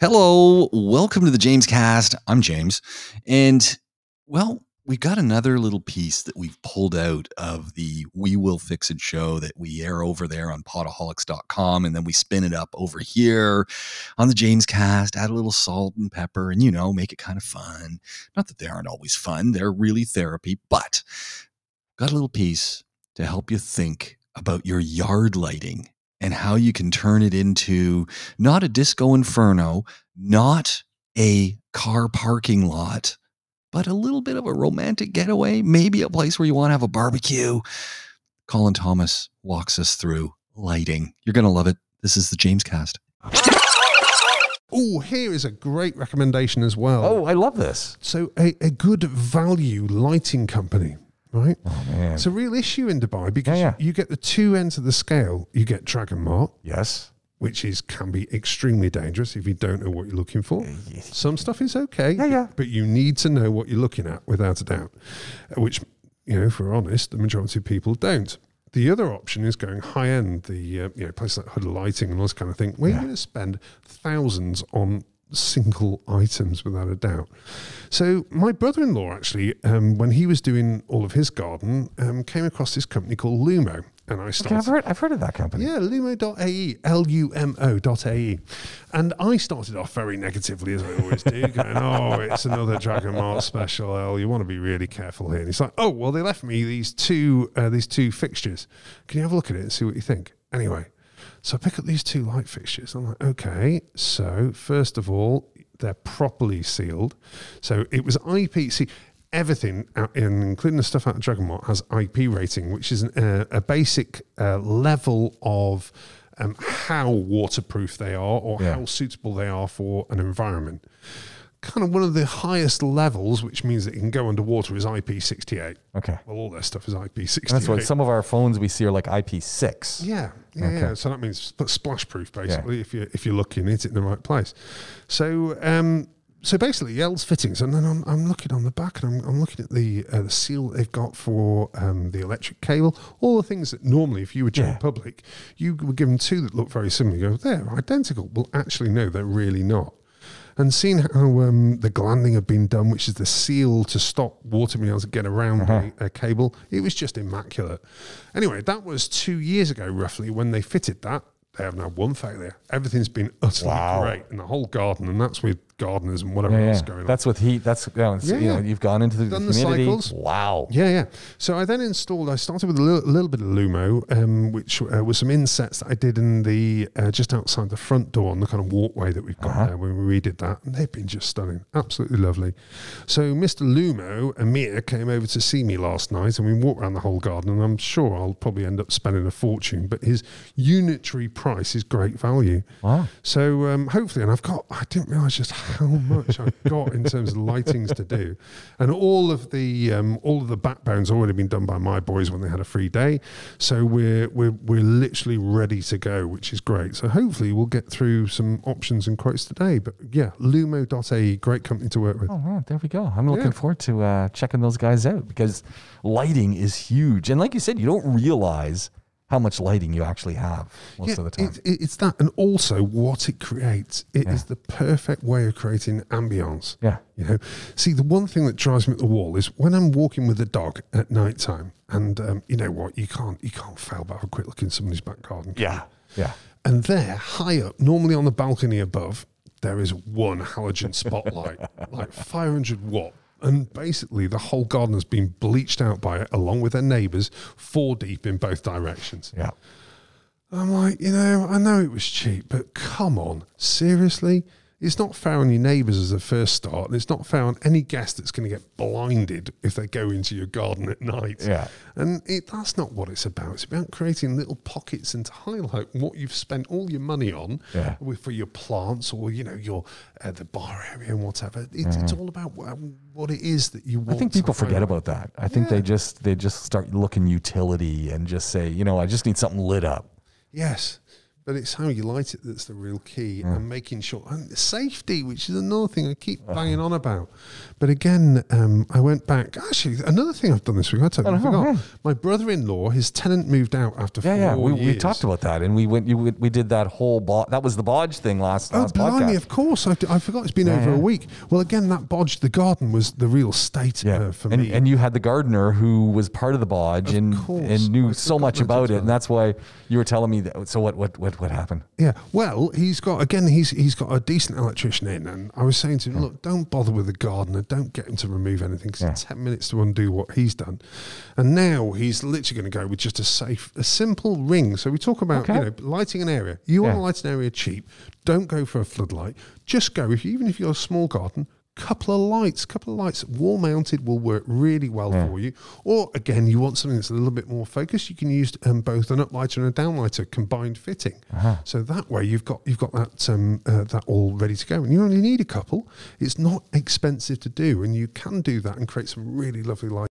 Hello, welcome to the James Cast. I'm James. And well, we've got another little piece that we've pulled out of the We Will Fix It show that we air over there on podaholics.com and then we spin it up over here on the James Cast, add a little salt and pepper and you know, make it kind of fun. Not that they aren't always fun, they're really therapy, but got a little piece to help you think about your yard lighting and how you can turn it into not a disco inferno, not a car parking lot, but a little bit of a romantic getaway, maybe a place where you want to have a barbecue. Colin Thomas walks us through lighting. You're going to love it. This is the James Cast. Oh, here is a great recommendation as well. Oh, I love this. So, a, a good value lighting company, right? Oh man. It's a real issue in Dubai because Yeah, yeah. You, get the two ends of the scale. You get Dragon Mart, yes. which is can be extremely dangerous if you don't know what you're looking for. Some stuff is okay, Yeah, yeah. but you need to know what you're looking at without a doubt. Uh, Which, you know, if we're honest, the majority of people don't. The other option is going high end, the uh, you know places like Hood Lighting and all this kind of thing, where you're going to spend thousands on single items without a doubt. So my brother-in-law actually, um, when he was doing all of his garden, um, came across this company called Lumo, and I Okay, started. I've heard I've heard of that company. Yeah, lumo.ae, L-U-M-O.ae. And I started off very negatively, as I always do, going, oh, it's another Dragon Mart special, L. You want to be really careful here. And he's like, oh, well, they left me these two, uh, these two fixtures. Can you have a look at it and see what you think? Anyway, so I pick up these two light fixtures. I'm like, okay, so first of all, they're properly sealed. So it was IP. See, everything, out in, including the stuff out of Dragon Mart, has IP rating, which is an, uh, a basic uh, level of um, how waterproof they are or Yeah. how suitable they are for an environment. Kind of one of the highest levels, which means that it can go underwater, is IP68. Okay. Well, all their stuff is IP68. And that's what some of our phones we see are like IP6. Yeah, yeah, Okay. yeah. So that means splash proof basically. If you if you're looking at it in the right place. So um, so basically, Yell's fittings, and then I'm, I'm looking on the back, and I'm, I'm looking at the uh, the seal they've got for um, the electric cable. All the things that normally, if you were general Yeah. public, you were given two that look very similar. You go, they're identical. Well, actually, no, they're really not. And seeing how um, the glanding had been done, which is the seal to stop water being able to get around the uh, cable, it was just immaculate. Anyway, that was two years ago, roughly, when they fitted that. They have now one failure. Everything's been utterly Wow. great in the whole garden, and that's with gardeners and whatever Yeah, else yeah. going on. That's with heat. That's you know, Yeah, you know, you've gone into the Done the humidity. cycles. Wow. Yeah, yeah. So I then installed. I started with a little, little bit of Lumo, um, which uh, was some insets that I did in the uh, just outside the front door on the kind of walkway that we've got Uh-huh. there when we redid that, and they've been just stunning, absolutely lovely. So Mr. Lumo, Amir, came over to see me last night, and we walked around the whole garden. And I'm sure I'll probably end up spending a fortune, but his unitary price is great value. Wow. So um, hopefully, and I've got, I didn't realize just how much I've got in terms of lightings to do. And all of the, um, all of the backbones already been done by my boys when they had a free day. So we're, we're, we're literally ready to go, which is great. So hopefully we'll get through some options and quotes today. But yeah, lumo.ae, great company to work with. Oh man, there we go. I'm looking Yeah. forward to uh, checking those guys out because lighting is huge. And like you said, you don't realize how much lighting you actually have most of the time. It, it, it's that, and also what it creates. It is Yeah. the perfect way of creating ambience. yeah. You know, see, the one thing that drives me at the wall is when I'm walking with the dog at night time, and um, you know what, you can't you can't fail but have a quick look in somebody's back garden. can you? Yeah. Yeah. And there, high up, normally on the balcony above, there is one halogen spotlight, like 500 watt. And basically, the whole garden has been bleached out by it, along with their neighbours, four deep in both directions. Yeah. I'm like, you know, I know it was cheap, but come on, seriously? It's not fair on your neighbours as a first start, and it's not fair on any guest that's going to get blinded if they go into your garden at night. Yeah. And it, that's not what it's about. It's about creating little pockets and to highlight what you've spent all your money on Yeah. with, for your plants or, you know, your uh, the bar area and whatever. It's, it's all about what, what it is that you want. Mm-hmm. I think people forget about that. I think they just they just start looking utility and just say, you know, I just need something lit up. Yes. But it's how you light it that's the real key, and making sure and safety, which is another thing I keep Uh-huh. banging on about. But again, um, I went back. Actually, another thing I've done this week, I totally Oh, forgot. yeah. My brother-in-law, his tenant moved out after Yeah, yeah. We, we talked about that, and we went. You, we we did that whole. Bo- that was the bodge thing last Oh, last blimey! podcast. Of course, I, I forgot. It's been Yeah, over yeah. a week. Well, again, that bodge, the garden was the real state Yeah, uh, for and, me. and you had the gardener who was part of the bodge and course. and knew I so much about it, and that's why you were telling me that. So what what what what happened? Yeah, well, he's got again. He's he's got a decent electrician in, and I was saying to him, hmm. look, don't bother with the gardener. Don't get him to remove anything because Yeah. it's ten minutes to undo what he's done. And now he's literally going to go with just a safe, a simple ring. So we talk about Okay. you know lighting an area. You want to light an area cheap. Don't go for a floodlight. Just go if you, even if you're a small garden. Couple of lights, couple of lights, wall mounted will work really well Yeah. for you. Or again, you want something that's a little bit more focused. You can use um, both an uplighter and a downlighter combined fitting. Uh-huh. So that way you've got you've got that um, uh, that all ready to go, and you only need a couple. It's not expensive to do, and you can do that and create some really lovely light.